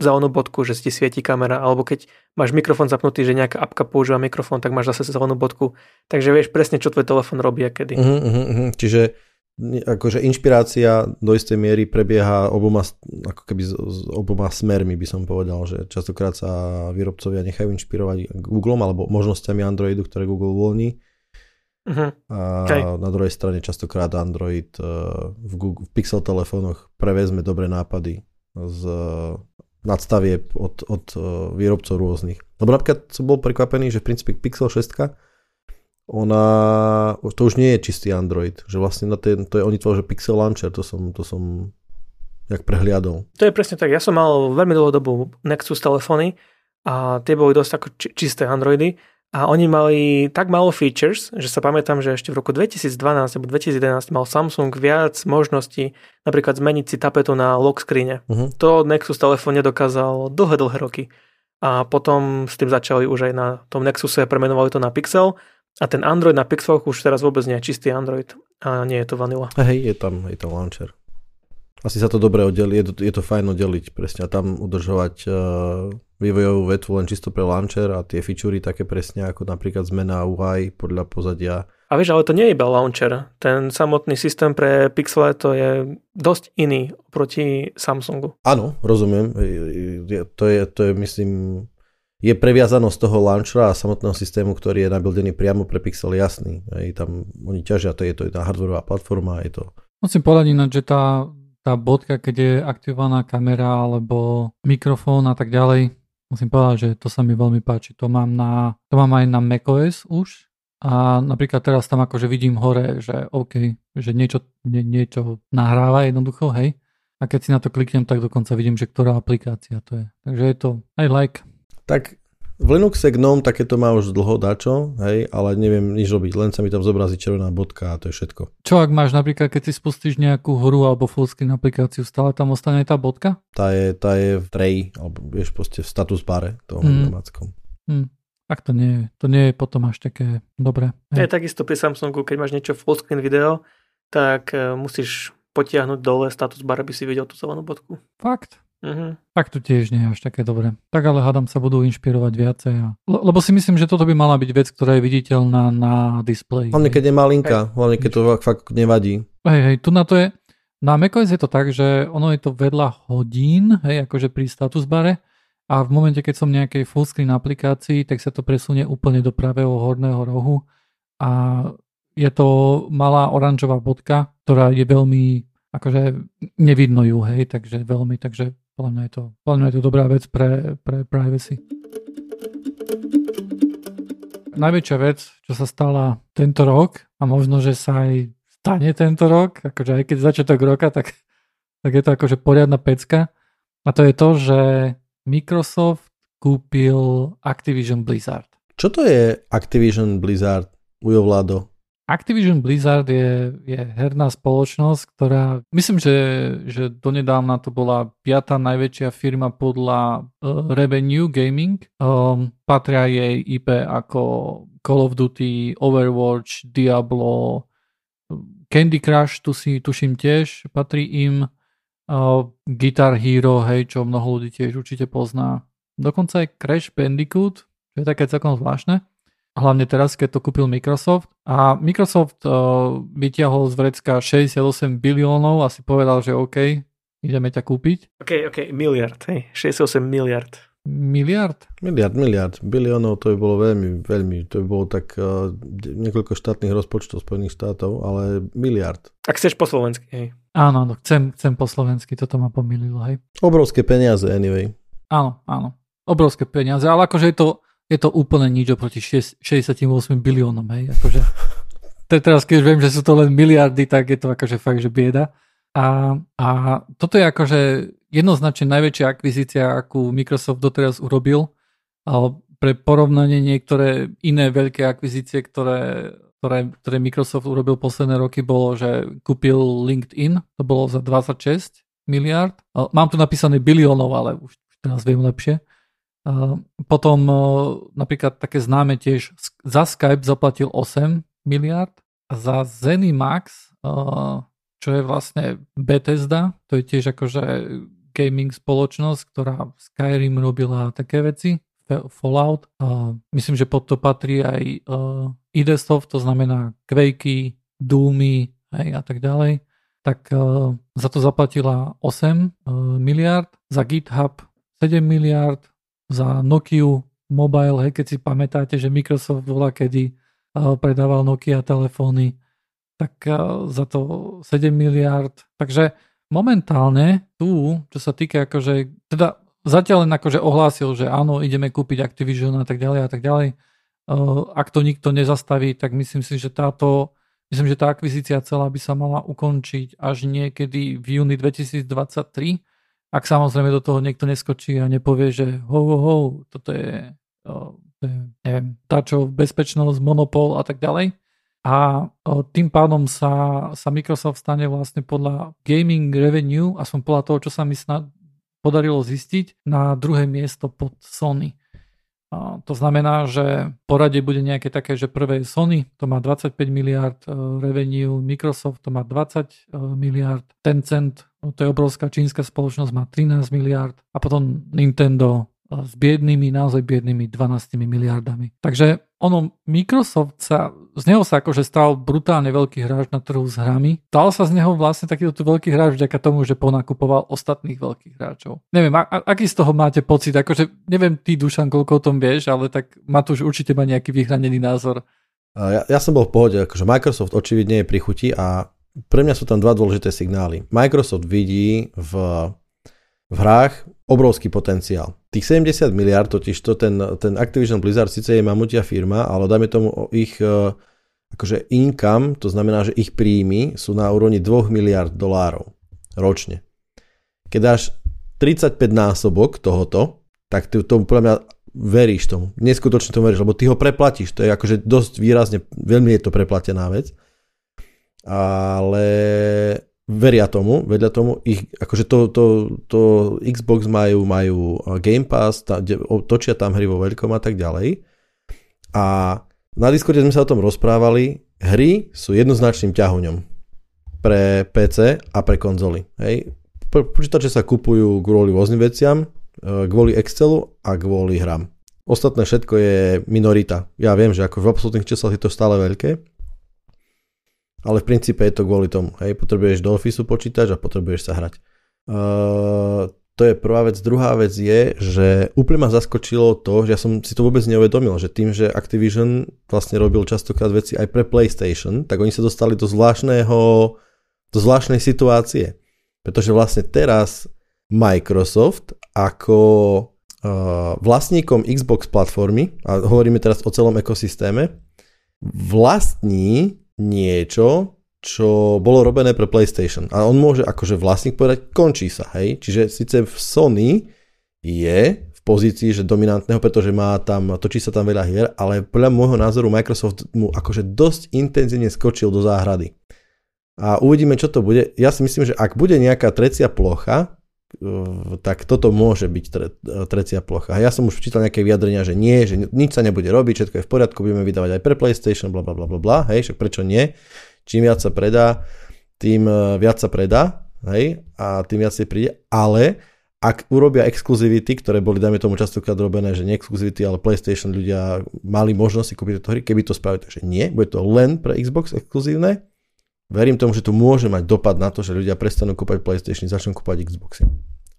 e, zelenú bodku, že ti svieti kamera, alebo keď máš mikrofón zapnutý, že nejaká apka používa mikrofón, tak máš zase zelenú bodku. Takže vieš presne, čo tvoj telefón robí a kedy. Uh-huh, uh-huh. Čiže akože inšpirácia do istej miery prebieha oboma, ako keby s, s oboma smermi by som povedal, že častokrát sa výrobcovia nechajú inšpirovať Googlem alebo možnosťami Androidu, ktoré Google uvoľní Uh-huh. A okay. na druhej strane častokrát Android uh, v, Google, v Pixel telefónoch prevezme dobré nápady z uh, nadstavie od, od uh, výrobcov rôznych. Lebo napríklad som bol prekvapený, že v princípe Pixel 6 ona, to už nie je čistý Android, že vlastne na ten, to je, oni tvoria, že Pixel Launcher, to som, to som jak prehliadol. To je presne tak, ja som mal veľmi dlhú dobu Nexus telefóny a tie boli dosť ako či, čisté Androidy a oni mali tak málo features, že sa pamätám, že ešte v roku 2012 alebo 2011 mal Samsung viac možností napríklad zmeniť si tapetu na lock screene. Uh-huh. To Nexus telefón nedokázal dlhé, dlhé roky. A potom s tým začali už aj na tom Nexuse, premenovali to na Pixel a ten Android na Pixeloch už teraz vôbec nie je čistý Android a nie je to vanila. Hej, je tam, je to launcher. Asi sa to dobre oddeli, je to, je to fajn oddeliť presne a tam udržovať uh vývojovú vetvu len čisto pre launcher a tie featurey také presne ako napríklad zmena UI podľa pozadia. A vieš, ale to nie je iba launcher. Ten samotný systém pre Pixel to je dosť iný proti Samsungu. Áno, rozumiem. To je, to je myslím, je previazanosť toho launchera a samotného systému, ktorý je nabildený priamo pre Pixel jasný. Hej, tam oni ťažia, to je to jedna hardwareová platforma, je to... Musím povedať ináč, že tá tá bodka, keď je aktivovaná kamera alebo mikrofón a tak ďalej, musím povedať, že to sa mi veľmi páči. To mám, na, to mám aj na macOS už a napríklad teraz tam akože vidím hore, že OK, že niečo, nie, niečo nahráva jednoducho, hej. A keď si na to kliknem, tak dokonca vidím, že ktorá aplikácia to je. Takže je to aj like. Tak v Linuxe GNOME takéto má už dlho dačo, hej, ale neviem nič robiť, len sa mi tam zobrazí červená bodka a to je všetko. Čo ak máš napríklad, keď si spustíš nejakú hru alebo fullscreen aplikáciu, stále tam ostane tá bodka? Tá je, tá je v tray, alebo vieš, proste v status bare toho mm. domáckom. Mm. Ak to nie, to nie je potom až také dobré. Je takisto pri Samsungu, keď máš niečo fullscreen video, tak uh, musíš potiahnuť dole status bar, aby si videl tú zelenú bodku. Fakt? Uh-huh. Tak to tiež nie je až také dobré. Tak ale hádam sa budú inšpirovať viacej. A... Le- lebo si myslím, že toto by mala byť vec, ktorá je viditeľná na displeji. Hlavne keď je malinka, hej. hlavne keď to fakt, fakt nevadí. Hej, hej, tu na to je, na macOS je to tak, že ono je to vedľa hodín, hej, akože pri status bare a v momente, keď som nejakej fullscreen aplikácii, tak sa to presunie úplne do pravého horného rohu a je to malá oranžová bodka, ktorá je veľmi, akože nevidno ju, hej, takže veľmi, takže podľa mňa je to, podľa mňa je to dobrá vec pre, pre privacy. Najväčšia vec, čo sa stala tento rok a možno, že sa aj stane tento rok, akože aj keď začiatok roka, tak, tak je to akože poriadna pecka. A to je to, že Microsoft kúpil Activision Blizzard. Čo to je Activision Blizzard, Ujo Vlado? Activision Blizzard je, je herná spoločnosť, ktorá myslím, že, že donedávna to bola piata najväčšia firma podľa uh, Revenue Gaming. Um, patria jej IP ako Call of Duty, Overwatch, Diablo, Candy Crush, tu si tuším tiež, patrí im. Uh, Guitar Hero, hej, čo mnoho ľudí tiež určite pozná. Dokonca aj Crash Bandicoot, čo je také celkom zvláštne hlavne teraz, keď to kúpil Microsoft. A Microsoft uh, vytiahol z vrecka 68 biliónov a si povedal, že OK, ideme ťa kúpiť. OK, OK, miliard, hej, 68 miliard. Miliard? Miliard, miliard. Biliónov to by bolo veľmi, veľmi, to by bolo tak uh, niekoľko štátnych rozpočtov Spojených štátov, ale miliard. Ak chceš po slovensky, hej. Áno, áno, chcem, chcem po slovensky, toto ma pomýlilo, hej. Obrovské peniaze, anyway. Áno, áno. Obrovské peniaze, ale akože je to, je to úplne nič oproti 68 biliónom, hej, akože teraz keď viem, že sú to len miliardy, tak je to akože fakt, že bieda. A, a toto je akože jednoznačne najväčšia akvizícia, akú Microsoft doteraz urobil. A pre porovnanie niektoré iné veľké akvizície, ktoré, ktoré, ktoré Microsoft urobil posledné roky, bolo, že kúpil LinkedIn, to bolo za 26 miliard. Mám tu napísané biliónov, ale už teraz viem lepšie. Potom napríklad také známe tiež za Skype zaplatil 8 miliard za Zenimax, čo je vlastne Bethesda, to je tiež akože gaming spoločnosť, ktorá Skyrim robila také veci, Fallout. Myslím, že pod to patrí aj ID to znamená Quakey, Doomy hej, a tak ďalej. Tak za to zaplatila 8 miliard, za GitHub 7 miliard, za Nokia Mobile, hej, keď si pamätáte, že Microsoft bola kedy predával Nokia telefóny, tak za to 7 miliard. Takže momentálne tu, čo sa týka akože, teda zatiaľ len akože ohlásil, že áno, ideme kúpiť Activision a tak ďalej a tak ďalej. Ak to nikto nezastaví, tak myslím si, že táto Myslím, že tá akvizícia celá by sa mala ukončiť až niekedy v júni 2023 ak samozrejme do toho niekto neskočí a nepovie, že ho, ho, ho, toto je, to je neviem, táčo bezpečnosť, monopol a tak ďalej. A tým pádom sa, sa Microsoft stane vlastne podľa gaming revenue, aspoň podľa toho, čo sa mi snad podarilo zistiť, na druhé miesto pod Sony. To znamená, že poradie bude nejaké také, že prvé je Sony, to má 25 miliard e, revenue, Microsoft to má 20 e, miliard, Tencent, no to je obrovská čínska spoločnosť, má 13 miliard a potom Nintendo e, s biednými, naozaj biednými 12 miliardami. Takže ono, Microsoft sa, z neho sa akože stal brutálne veľký hráč na trhu s hrami. Stal sa z neho vlastne takýto veľký hráč vďaka tomu, že ponakupoval ostatných veľkých hráčov. Neviem, a, aký z toho máte pocit? Akože, neviem ty, Dušan, koľko o tom vieš, ale tak už určite má nejaký vyhranený názor. Ja, ja som bol v pohode, akože Microsoft očividne je pri chuti a pre mňa sú tam dva dôležité signály. Microsoft vidí v, v hrách obrovský potenciál. Tých 70 miliard, totiž to ten, ten Activision Blizzard síce je mamutia firma, ale dajme tomu ich e, akože income, to znamená, že ich príjmy sú na úrovni 2 miliard dolárov ročne. Keď dáš 35 násobok tohoto, tak ty tomu podľa mňa veríš tomu. Neskutočne tomu veríš, lebo ty ho preplatíš. To je akože dosť výrazne, veľmi je to preplatená vec. Ale veria tomu, vedľa tomu, ich, akože to, to, to Xbox majú, majú Game Pass, tá, točia tam hry vo veľkom a tak ďalej. A na Discorde sme sa o tom rozprávali, hry sú jednoznačným ťahuňom pre PC a pre konzoly. Hej. Počítače sa kupujú kvôli rôznym veciam, e, kvôli Excelu a kvôli hram. Ostatné všetko je minorita. Ja viem, že ako v absolútnych číslach je to stále veľké, ale v princípe je to kvôli tomu. Hej, potrebuješ do Officeu počítač a potrebuješ sa hrať. Uh, to je prvá vec. Druhá vec je, že úplne ma zaskočilo to, že ja som si to vôbec neuvedomil, že tým, že Activision vlastne robil častokrát veci aj pre PlayStation, tak oni sa dostali do zvláštneho, do zvláštnej situácie. Pretože vlastne teraz Microsoft ako vlastníkom Xbox platformy, a hovoríme teraz o celom ekosystéme, vlastní niečo, čo bolo robené pre PlayStation. A on môže akože vlastník povedať, končí sa, hej. Čiže síce v Sony je v pozícii, že dominantného, pretože má tam, točí sa tam veľa hier, ale podľa môjho názoru Microsoft mu akože dosť intenzívne skočil do záhrady. A uvidíme, čo to bude. Ja si myslím, že ak bude nejaká trecia plocha, tak toto môže byť tre, trecia plocha. Ja som už čítal nejaké vyjadrenia, že nie, že nič sa nebude robiť, všetko je v poriadku, budeme vydávať aj pre PlayStation, bla bla bla bla bla, hej, však prečo nie? čím viac sa predá, tým e, viac sa predá, hej, a tým viac si príde, ale ak urobia exkluzivity, ktoré boli, dajme tomu častokrát robené, že nie exkluzivity, ale PlayStation ľudia mali možnosť si kúpiť tieto hry, keby to spravili, takže nie, bude to len pre Xbox exkluzívne, verím tomu, že to môže mať dopad na to, že ľudia prestanú kúpať PlayStation, začnú kúpať Xboxy.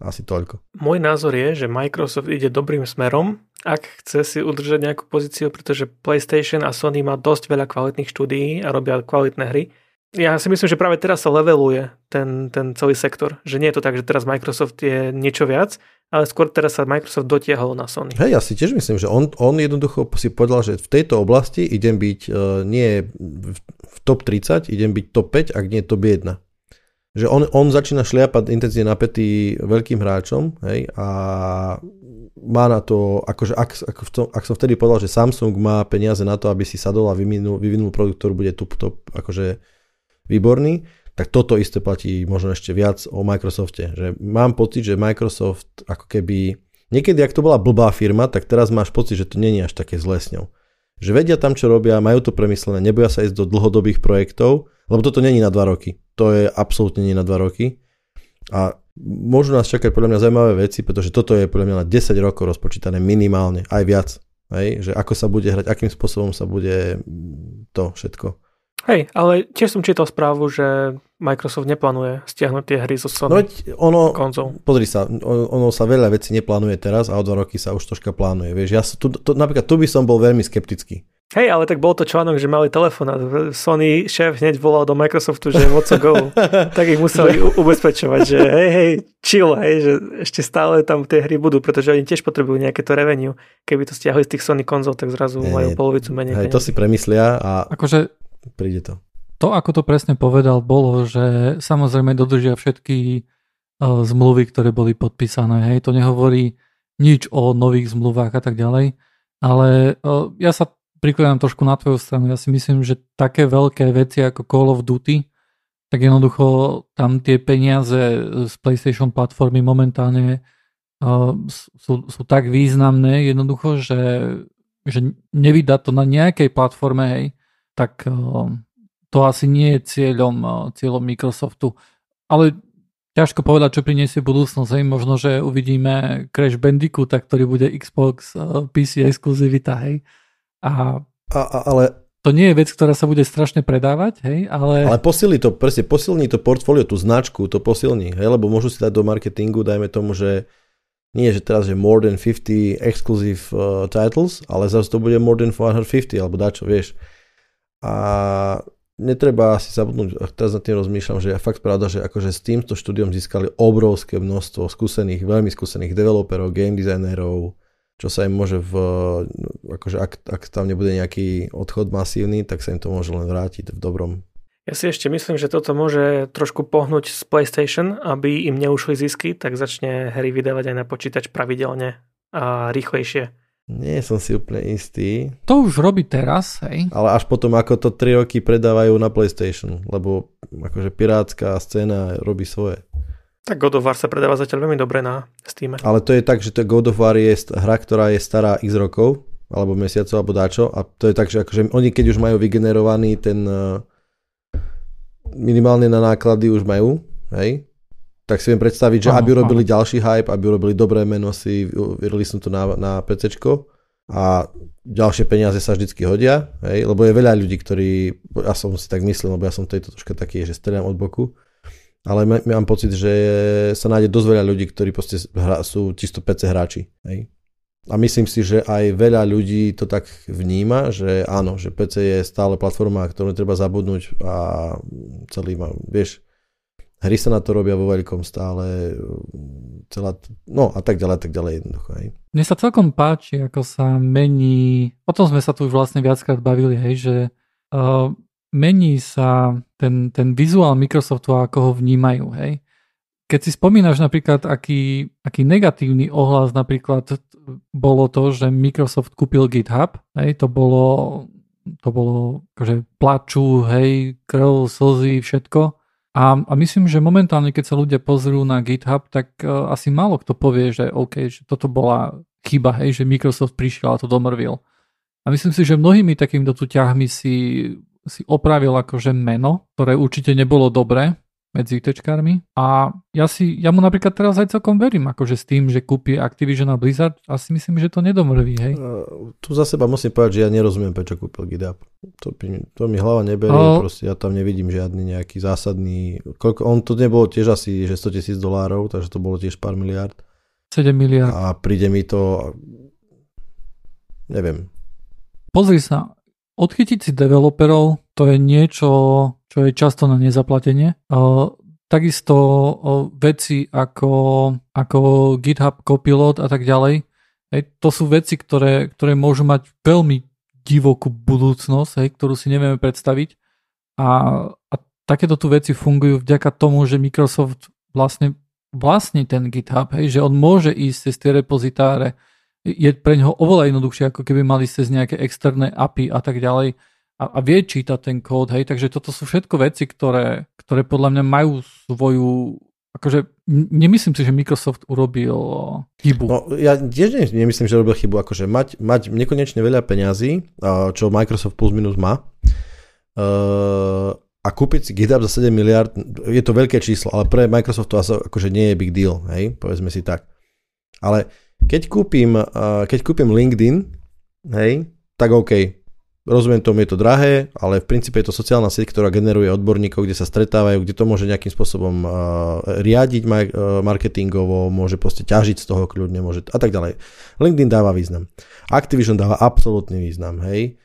Asi toľko. Môj názor je, že Microsoft ide dobrým smerom, ak chce si udržať nejakú pozíciu, pretože PlayStation a Sony má dosť veľa kvalitných štúdií a robia kvalitné hry. Ja si myslím, že práve teraz sa leveluje ten, ten celý sektor. Že nie je to tak, že teraz Microsoft je niečo viac, ale skôr teraz sa Microsoft dotiahol na Sony. Hej, ja si tiež myslím, že on, on jednoducho si povedal, že v tejto oblasti idem byť uh, nie v, v top 30, idem byť top 5, ak nie top 1 že on, on začína šliapať intenzívne napätý veľkým hráčom hej, a má na to, akože ak, ak, tom, ak som vtedy povedal, že Samsung má peniaze na to, aby si sadol a vyvinul, vyvinul produkt, ktorý bude tu top, akože výborný, tak toto isté platí možno ešte viac o Microsofte. Že mám pocit, že Microsoft ako keby... Niekedy, ak to bola blbá firma, tak teraz máš pocit, že to není až také zle s ňou. Že vedia tam, čo robia, majú to premyslené, neboja sa ísť do dlhodobých projektov, lebo toto není na dva roky. To je absolútne nie na dva roky. A môžu nás čakať podľa mňa zaujímavé veci, pretože toto je podľa mňa na 10 rokov rozpočítané minimálne, aj viac. Hej? Že ako sa bude hrať, akým spôsobom sa bude to všetko. Hej, ale tiež som čítal správu, že Microsoft neplánuje stiahnuť tie hry zo Sony no, ono, konzol. Pozri sa, ono sa veľa vecí neplánuje teraz a o dva roky sa už troška plánuje. Vieš, ja, tu, tu, napríklad tu by som bol veľmi skeptický. Hej, ale tak bol to článok, že mali telefón a Sony šéf hneď volal do Microsoftu, že what's a go. tak ich museli ubezpečovať, že hej, hej, chill, hej, že ešte stále tam tie hry budú, pretože oni tiež potrebujú nejaké to revenue. Keby to stiahli z tých Sony konzol, tak zrazu nie, majú polovicu menej. Hej, to si premyslia a akože, príde to. To, ako to presne povedal, bolo, že samozrejme dodržia všetky uh, zmluvy, ktoré boli podpísané. Hej, to nehovorí nič o nových zmluvách a tak ďalej. Ale uh, ja sa prikladám trošku na tvoju stranu. Ja si myslím, že také veľké veci ako Call of Duty, tak jednoducho tam tie peniaze z PlayStation platformy momentálne uh, sú, sú tak významné jednoducho, že, že nevydať to na nejakej platforme, hej, tak uh, to asi nie je cieľom, uh, cieľom Microsoftu. Ale ťažko povedať, čo priniesie budúcnosť. Hej. Možno, že uvidíme Crash Bandicoot, ktorý bude Xbox uh, PC exkluzivita, hej. A, a, a ale to nie je vec, ktorá sa bude strašne predávať, hej, ale... Ale posilní to, presne, posilní to portfólio, tú značku, to posilní, hej, lebo môžu si dať do marketingu, dajme tomu, že nie, že teraz je more than 50 exclusive uh, titles, ale zase to bude more than 450, alebo dačo, vieš. A netreba si zabudnúť, teraz nad tým rozmýšľam, že je fakt pravda, že akože s týmto štúdiom získali obrovské množstvo skúsených, veľmi skúsených developerov, game designerov, čo sa im môže v, akože ak, ak tam nebude nejaký odchod masívny, tak sa im to môže len vrátiť v dobrom. Ja si ešte myslím, že toto môže trošku pohnúť z PlayStation, aby im neušli zisky, tak začne hry vydávať aj na počítač pravidelne a rýchlejšie. Nie som si úplne istý. To už robí teraz, hej. Ale až potom, ako to 3 roky predávajú na PlayStation, lebo akože pirátska scéna robí svoje. Tak God of War sa predáva zatiaľ veľmi dobre na Steam. Ale to je tak, že to God of War je hra, ktorá je stará x rokov, alebo mesiacov, alebo dáčo. A to je tak, že akože oni keď už majú vygenerovaný ten uh, minimálne na náklady už majú, hej, tak si viem predstaviť, že aby robili ďalší hype, aby robili dobré meno si, som to na, na PC a ďalšie peniaze sa vždycky hodia, hej, lebo je veľa ľudí, ktorí, ja som si tak myslel, lebo ja som tejto troška taký, že strieľam od boku, ale mám pocit, že sa nájde dosť veľa ľudí, ktorí proste hra, sú čisto PC hráči. Hej. A myslím si, že aj veľa ľudí to tak vníma, že áno, že PC je stále platforma, ktorú treba zabudnúť a celý má, vieš, hry sa na to robia vo veľkom stále, celá, no a tak ďalej, tak ďalej jednoducho. Hej. Mne sa celkom páči, ako sa mení, o tom sme sa tu už vlastne viackrát bavili, hej, že uh, mení sa ten, ten vizuál Microsoftu a ako ho vnímajú, hej. Keď si spomínaš napríklad, aký, aký negatívny ohlas napríklad bolo to, že Microsoft kúpil GitHub, hej, to bolo, to bolo akože plaču, hej, krv, slzy, všetko a, a myslím, že momentálne, keď sa ľudia pozrú na GitHub, tak uh, asi málo kto povie, že OK, že toto bola chyba, hej, že Microsoft prišiel a to domrvil. A myslím si, že mnohými takýmito tu ťahmi si, si opravil akože meno, ktoré určite nebolo dobré, medzi ITčkármi a ja si, ja mu napríklad teraz aj celkom verím, akože s tým, že kúpi Activision a Blizzard, asi myslím, že to nedomrví, hej. Uh, tu za seba musím povedať, že ja nerozumiem, prečo kúpil GitHub. To, to mi hlava neberie, uh, proste ja tam nevidím žiadny nejaký zásadný, koľko, on to nebolo tiež asi, že 100 tisíc dolárov, takže to bolo tiež pár miliard. 7 miliard. A príde mi to, neviem. Pozri sa, odchytiť si developerov, to je niečo, čo je často na nezaplatenie. Takisto veci ako, ako GitHub Copilot a tak ďalej, hej, to sú veci, ktoré, ktoré môžu mať veľmi divokú budúcnosť, hej, ktorú si nevieme predstaviť. A, a takéto tu veci fungujú vďaka tomu, že Microsoft vlastne vlastní ten GitHub, hej, že on môže ísť cez tie repozitáre. Je pre neho oveľa jednoduchšie, ako keby mali cez nejaké externé API a tak ďalej a, a vie čítať ten kód, hej, takže toto sú všetko veci, ktoré, ktoré podľa mňa majú svoju akože nemyslím si, že Microsoft urobil chybu. No, ja tiež nemyslím, že robil chybu, akože mať, mať nekonečne veľa peňazí, čo Microsoft plus minus má, a kúpiť si GitHub za 7 miliard, je to veľké číslo, ale pre Microsoft to akože nie je big deal, hej, povedzme si tak. Ale keď kúpim, keď kúpim LinkedIn, hej, tak OK, Rozumiem tomu, je to drahé, ale v princípe je to sociálna sieť, ktorá generuje odborníkov, kde sa stretávajú, kde to môže nejakým spôsobom riadiť marketingovo, môže proste ťažiť z toho kľudne, môže a tak ďalej. LinkedIn dáva význam. Activision dáva absolútny význam, hej.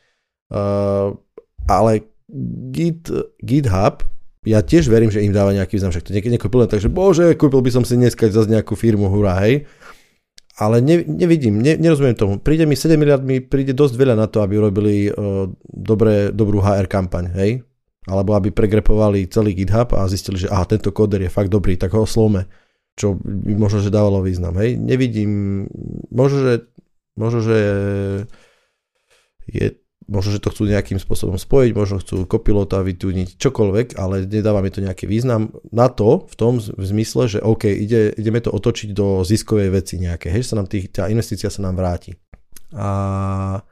Uh, ale Git, GitHub, ja tiež verím, že im dáva nejaký význam, však to niekedy nekúpil len bože, kúpil by som si dneska zase nejakú firmu, hurá, hej ale ne, nevidím, ne, nerozumiem tomu. Príde mi 7 miliard, mi príde dosť veľa na to, aby urobili uh, dobré, dobrú HR kampaň, hej? Alebo aby pregrepovali celý GitHub a zistili, že aha, tento kóder je fakt dobrý, tak ho oslome. Čo by možno, že dávalo význam, hej? Nevidím, možno, že, možno, že je možno, že to chcú nejakým spôsobom spojiť, možno chcú kopilota vytúniť čokoľvek, ale nedáva mi to nejaký význam na to, v tom v zmysle, že OK, ide, ideme to otočiť do ziskovej veci nejaké, hej, sa nám tých, tá investícia sa nám vráti. A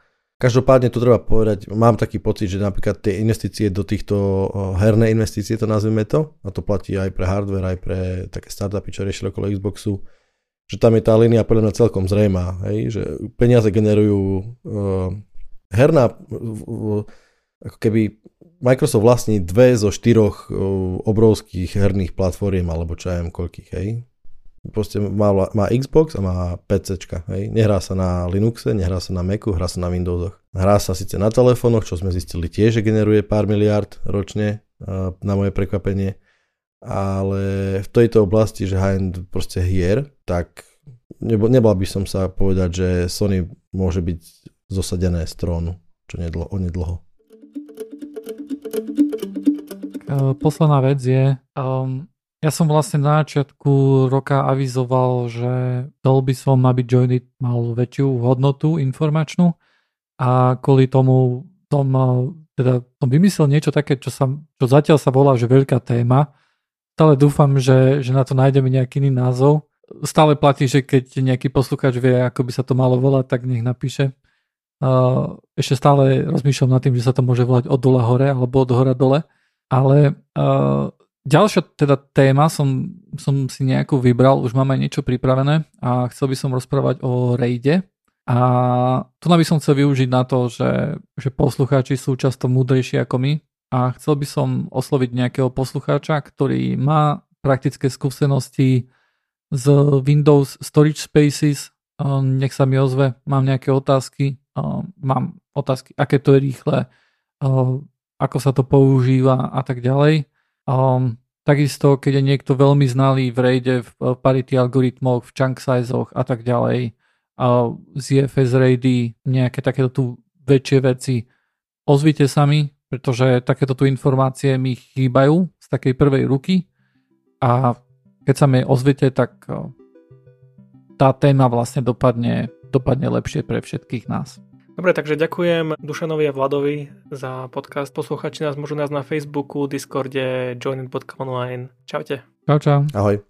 každopádne to treba povedať, mám taký pocit, že napríklad tie investície do týchto herné investície, to nazvime to, a to platí aj pre hardware, aj pre také startupy, čo riešili okolo Xboxu, že tam je tá línia podľa mňa celkom zrejmá, hej, že peniaze generujú uh, herná, ako keby Microsoft vlastní dve zo štyroch obrovských herných platform, alebo čo ja koľkých, hej. proste má, má Xbox a má PC. Hej. Nehrá sa na Linuxe, nehrá sa na Macu, hrá sa na Windowsoch. Hrá sa síce na telefónoch, čo sme zistili tiež, že generuje pár miliard ročne, na moje prekvapenie, ale v tejto oblasti, že high-end proste hier, tak nebal by som sa povedať, že Sony môže byť zosadené z trónu, čo nedlo, onedlho. Posledná vec je, um, ja som vlastne na začiatku roka avizoval, že Dolby som, aby Joinit mal väčšiu hodnotu informačnú a kvôli tomu som, teda, som vymyslel niečo také, čo, sa, čo zatiaľ sa volá, že veľká téma. Stále dúfam, že, že na to nájdeme nejaký iný názov. Stále platí, že keď nejaký poslucháč vie, ako by sa to malo volať, tak nech napíše. Ešte stále rozmýšľam nad tým, že sa to môže volať od dole hore alebo od hora dole. Ale uh, Ďalšia teda téma som, som si nejakú vybral, už máme niečo pripravené a chcel by som rozprávať o rejde. A tu by som chcel využiť na to, že, že poslucháči sú často múdrejší ako my a chcel by som osloviť nejakého poslucháča, ktorý má praktické skúsenosti z Windows Storage Spaces. Nech sa mi ozve, mám nejaké otázky, mám otázky, aké to je rýchle, ako sa to používa a tak ďalej. Takisto, keď je niekto veľmi znalý v rejde, v parity algoritmoch, v chunk sizeoch a tak ďalej, z EFS raidy, nejaké takéto tu väčšie veci, ozvite sa mi, pretože takéto tu informácie mi chýbajú z takej prvej ruky a keď sa mi ozvite, tak tá téma vlastne dopadne, dopadne lepšie pre všetkých nás. Dobre, takže ďakujem Dušanovi a Vladovi za podcast. Posluchači nás môžu nás na Facebooku, Discorde, joinin.online. Čaute. Čau, čau. Ahoj.